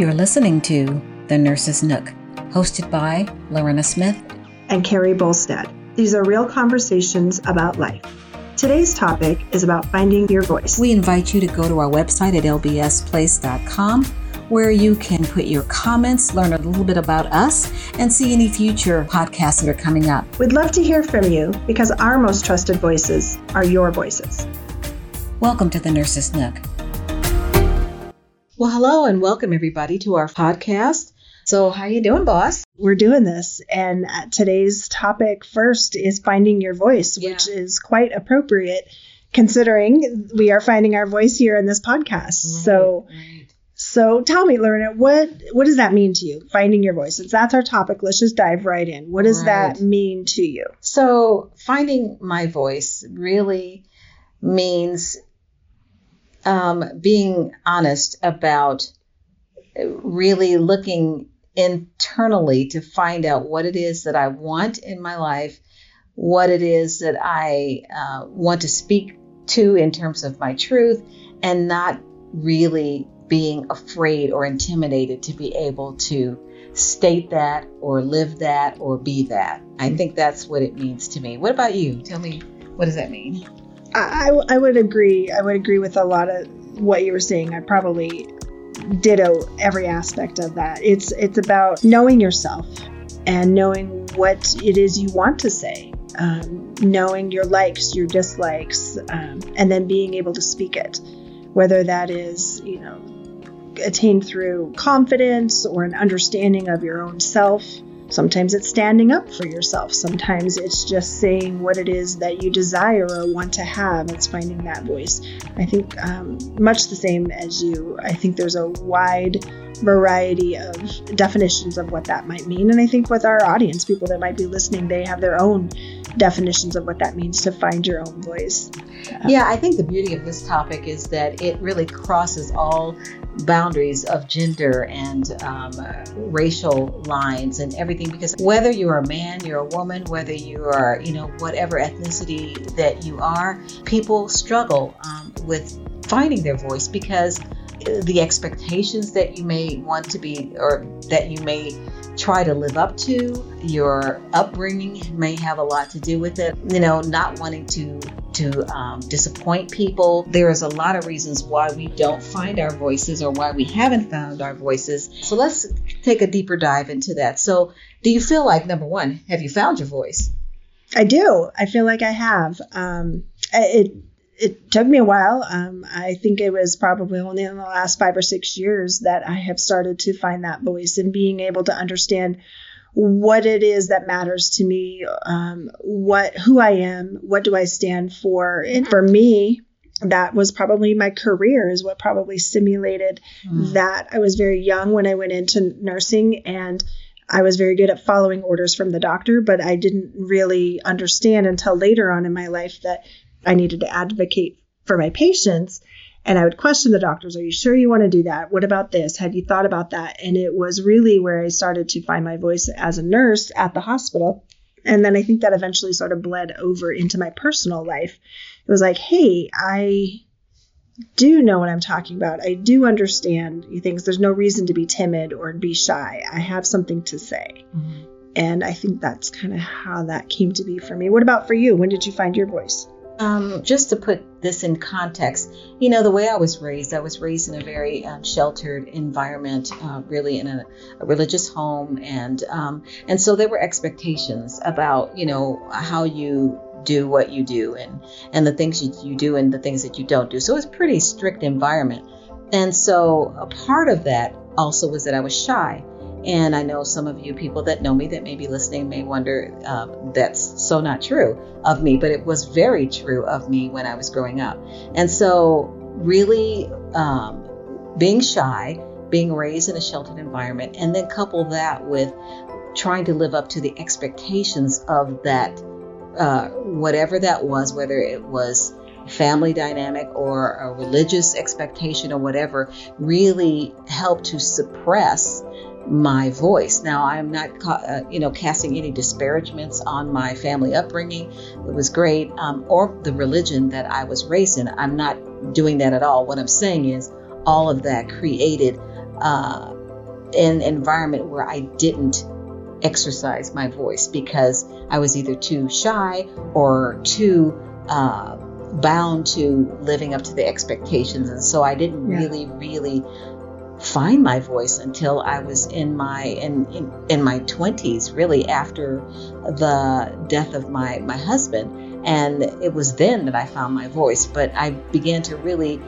You're listening to The Nurse's Nook, hosted by Lorena Smith and Carrie Bolstead. These are real conversations about life. Today's topic is about finding your voice. We invite you to go to our website at lbsplace.com where you can put your comments, learn a little bit about us, and see any future podcasts that are coming up. We'd love to hear from you because our most trusted voices are your voices. Welcome to the Nurse's Nook. Well, hello and welcome everybody to our podcast. So, how you doing, boss? We're doing this, and uh, today's topic first is finding your voice, yeah. which is quite appropriate considering we are finding our voice here in this podcast. Right, so, right. so tell me, Lorena, what what does that mean to you? Finding your voice. Since that's our topic, let's just dive right in. What does right. that mean to you? So, finding my voice really means um, being honest about really looking internally to find out what it is that I want in my life, what it is that I uh, want to speak to in terms of my truth, and not really being afraid or intimidated to be able to state that or live that or be that. I think that's what it means to me. What about you? Tell me, what does that mean? I, I would agree. I would agree with a lot of what you were saying. I probably ditto every aspect of that. It's it's about knowing yourself and knowing what it is you want to say, um, knowing your likes, your dislikes, um, and then being able to speak it. Whether that is, you know, attained through confidence or an understanding of your own self Sometimes it's standing up for yourself. Sometimes it's just saying what it is that you desire or want to have. It's finding that voice. I think um, much the same as you. I think there's a wide variety of definitions of what that might mean. And I think with our audience, people that might be listening, they have their own definitions of what that means to find your own voice. Yeah, I think the beauty of this topic is that it really crosses all boundaries of gender and um, racial lines and everything because whether you're a man you're a woman whether you are you know whatever ethnicity that you are people struggle um, with finding their voice because the expectations that you may want to be or that you may try to live up to. Your upbringing may have a lot to do with it. You know, not wanting to to um, disappoint people. There is a lot of reasons why we don't find our voices or why we haven't found our voices. So let's take a deeper dive into that. So, do you feel like number one, have you found your voice? I do. I feel like I have. Um, it it took me a while. Um, I think it was probably only in the last five or six years that I have started to find that voice and being able to understand what it is that matters to me, um, what who I am, what do I stand for, and for me, that was probably my career is what probably stimulated mm. that. I was very young when I went into nursing and. I was very good at following orders from the doctor, but I didn't really understand until later on in my life that I needed to advocate for my patients. And I would question the doctors, Are you sure you want to do that? What about this? Had you thought about that? And it was really where I started to find my voice as a nurse at the hospital. And then I think that eventually sort of bled over into my personal life. It was like, hey, I do know what I'm talking about. I do understand things. There's no reason to be timid or be shy. I have something to say. Mm-hmm. And I think that's kind of how that came to be for me. What about for you? When did you find your voice? Um, just to put this in context, you know, the way I was raised, I was raised in a very um, sheltered environment, uh, really in a, a, religious home, and um, and so there were expectations about, you know, how you do what you do and and the things you, you do and the things that you don't do. So it was pretty strict environment, and so a part of that also was that I was shy. And I know some of you people that know me that may be listening may wonder um, that's so not true of me, but it was very true of me when I was growing up. And so, really um, being shy, being raised in a sheltered environment, and then couple that with trying to live up to the expectations of that, uh, whatever that was, whether it was family dynamic or a religious expectation or whatever, really helped to suppress my voice. Now, I'm not, uh, you know, casting any disparagements on my family upbringing. It was great, um, or the religion that I was raised in. I'm not doing that at all. What I'm saying is, all of that created uh, an environment where I didn't exercise my voice because I was either too shy or too uh, bound to living up to the expectations. And so I didn't Yeah. really, really find my voice until I was in my in, in my 20s really after the death of my my husband. And it was then that I found my voice but I began to really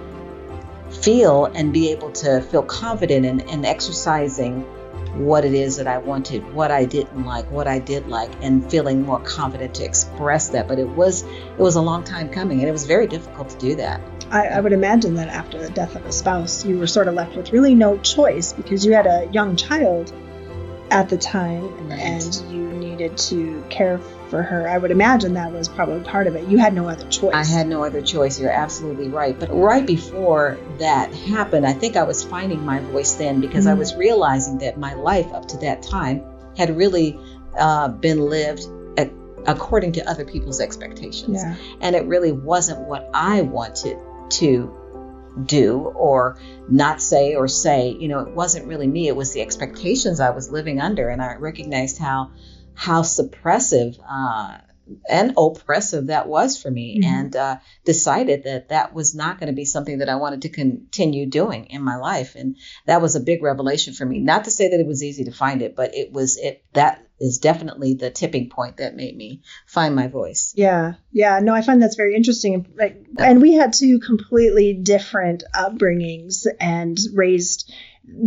feel and be able to feel confident in, in exercising what it is that I wanted, what I didn't like, what I did like, and feeling more confident to express that. But it was it was a long time coming, and it was very difficult to do that. I, I would imagine that after the death of a spouse, you were sort of left with really no choice because you had a young child at the time Right. and you needed to care for her. I would imagine that was probably part of it. You had no other choice. I had no other choice. You're absolutely right. But right before that happened, I think I was finding my voice then because I Mhm. was realizing that my life up to that time had really uh, been lived according to other people's expectations. Yeah. and it really wasn't what I wanted to do or not say or say. You know, it wasn't really me. It was the expectations I was living under, and I recognized how how suppressive uh, and oppressive that was for me, Mhm. and uh, decided that that was not going to be something that I wanted to continue doing in my life, and that was a big revelation for me. Not to say that it was easy to find it, but it was it that is definitely the tipping point that made me find my voice. Yeah, yeah. No, I find that's very interesting. Like, and we had two completely different upbringings and raised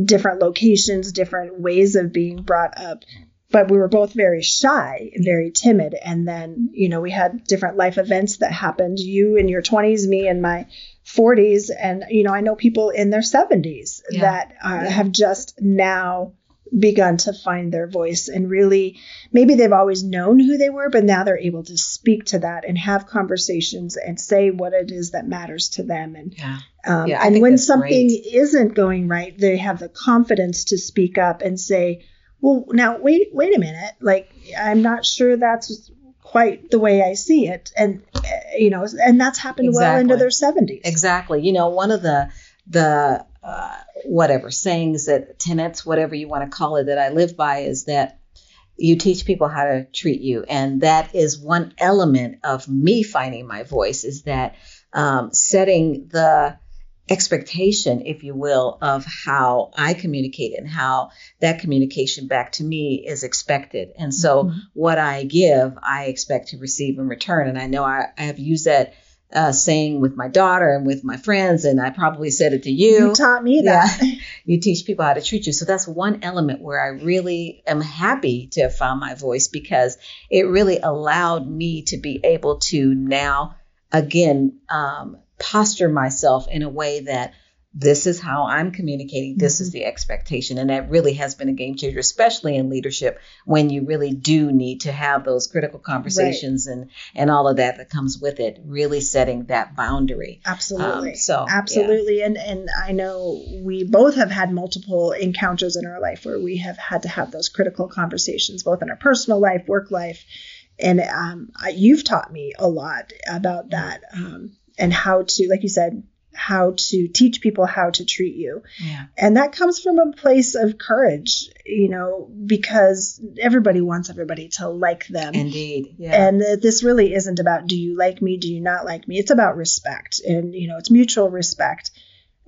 different locations, different ways of being brought up. But we were both very shy and very timid. And then, you know, we had different life events that happened. You in your 20s, me in my 40s. And, you know, I know people in their 70s Yeah. that uh, Yeah. have just now begun to find their voice and really maybe they've always known who they were, but now they're able to speak to that and have conversations and say what it is that matters to them. And Yeah. um, Yeah, and when something great. isn't going right, they have the confidence to speak up and say, "Well, now wait, wait a minute. Like I'm not sure that's quite the way I see it." And uh, you know, and that's happened well into Exactly. their 70s. Exactly. You know, one of the the uh, whatever sayings that tenets, whatever you want to call it, that I live by is that you teach people how to treat you, and that is one element of me finding my voice. Is that um, setting the expectation, if you will, of how I communicate and how that communication back to me is expected. And so, Mhm. what I give, I expect to receive in return. And I know I, I have used that uh, saying with my daughter and with my friends, and I probably said it to you. You taught me that. Yeah. you teach people how to treat you. So that's one element where I really am happy to have found my voice because it really allowed me to be able to now, again, um, posture myself in a way that this is how I'm communicating. This is the expectation. And that really has been a game changer, especially in leadership when you really do need to have those critical conversations and, and all of that that comes with it, really setting that boundary. Absolutely. Um, so, yeah. absolutely. And and I know we both have had multiple encounters in our life where we have had to have those critical conversations, both in our personal life, work life, and um, I- you've taught me a lot about that um, and how to, like you said, how to teach people how to treat you. Yeah. And that comes from a place of courage, you know, because everybody wants everybody to like them. Indeed. Yeah. And this really isn't about do you like me, do you not like me? It's about respect, and you know, it's mutual respect,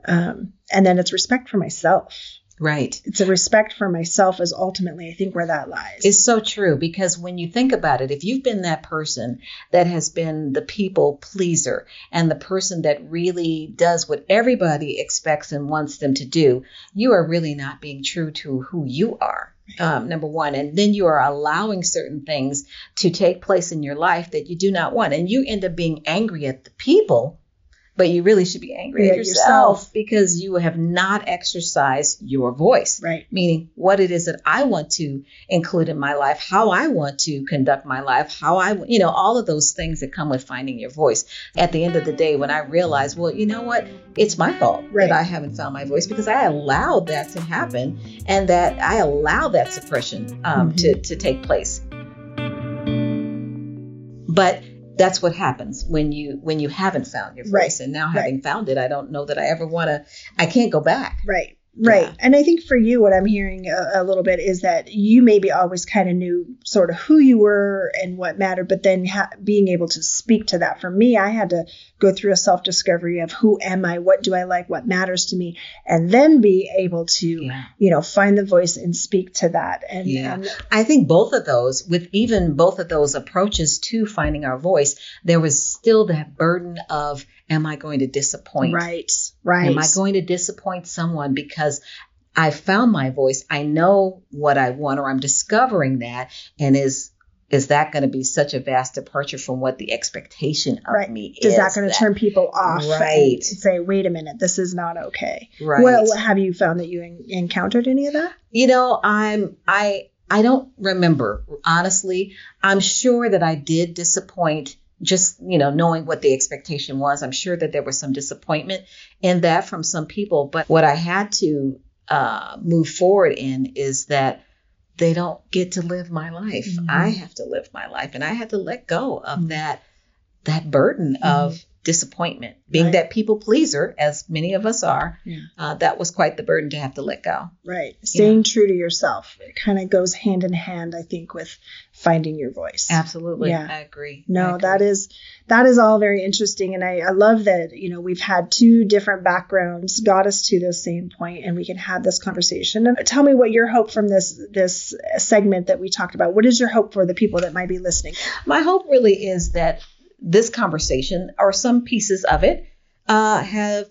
um, and then it's respect for myself. Right. It's a respect for myself is ultimately, I think, where that lies. It's so true because when you think about it, if you've been that person that has been the people pleaser and the person that really does what everybody expects and wants them to do, you are really not being true to who you are. Um, number one, and then you are allowing certain things to take place in your life that you do not want, and you end up being angry at the people, but you really should be angry at yourself, yourself. because you have not exercised your voice right. meaning what it is that I want to include in my life, how I want to conduct my life, how I, you know, all of those things that come with finding your voice. At the end of the day, when I realized, well, you know what, it's my fault Right. that I haven't found my voice because I allowed that to happen and that I allow that suppression um, Mhm. to, to take place. But that's what happens when you when you haven't found your voice Right. and now Right. having found it i don't know that i ever want to i can't go back Right. Right. Yeah. And I think for you, what I'm hearing a, a little bit is that you maybe always kind of knew sort of who you were and what mattered, but then ha- being able to speak to that. For me, I had to go through a self discovery of who am I, what do I like, what matters to me, and then be able to, Yeah. you know, find the voice and speak to that. And, Yeah. and I think both of those, with even both of those approaches to finding our voice, there was still that burden of, am I going to disappoint? right, right. Am I going to disappoint someone because I found my voice? I know what I want, or I'm discovering that, and is is that going to be such a vast departure from what the expectation of Right. me is is? that going to turn people off Right. say, wait a minute, this is not okay? right? What have you found that you en- encountered any of that? you know i'm i i don't remember honestly i'm sure that i did disappoint just you know knowing what the expectation was i'm sure that there was some disappointment in that from some people but what i had to uh, move forward in is that they don't get to live my life Mhm. i have to live my life and i had to let go of that that burden of disappointment being Right. that people pleaser as many of us are Yeah. uh, that was quite the burden to have to let go Right. Staying true to yourself. It kind of goes hand in hand, I think, with finding your voice. Absolutely. Yeah. I agree. I No, agree. that is that is all very interesting, and I, I love that you know we've had two different backgrounds got us to the same point, and we can have this conversation. And tell me what your hope from this this segment that we talked about. What is your hope for the people that might be listening? My hope really is that this conversation or some pieces of it uh, have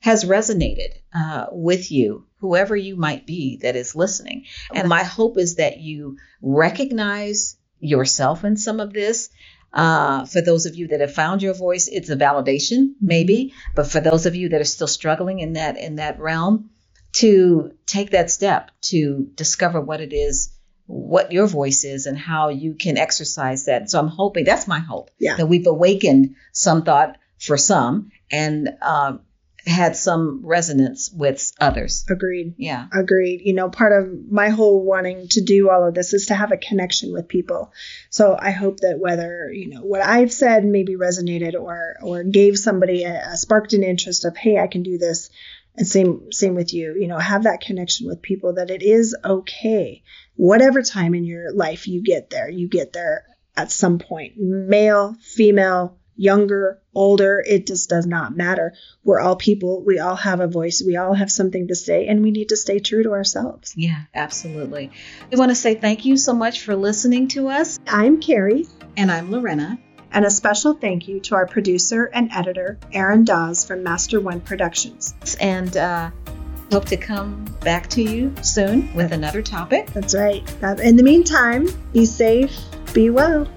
has resonated uh, with you, whoever you might be that is listening. And my hope is that you recognize yourself in some of this. Uh, for those of you that have found your voice, it's a validation, maybe. But for those of you that are still struggling in that in that realm, to take that step to discover what it is, what your voice is, and how you can exercise that. So I'm hoping that's my hope Yeah. that we've awakened some thought for some and um, had some resonance with others. Agreed. Yeah. Agreed. You know, part of my whole wanting to do all of this is to have a connection with people. So I hope that whether, you know, what I've said maybe resonated or or gave somebody a, a sparked an interest of, hey, I can do this. And same same with you, you know, have that connection with people that it is okay. Whatever time in your life you get there, you get there at some point. Male, female, younger, older, it just does not matter. We're all people. We all have a voice. We all have something to say, and we need to stay true to ourselves. Yeah, absolutely. We want to say thank you so much for listening to us. I'm Carrie, And I'm Lorena. and a special thank you to our producer and editor, Aaron Dawes from Master One Productions. And uh, hope to come back to you soon with another topic. That's right. In the meantime, be safe, be well.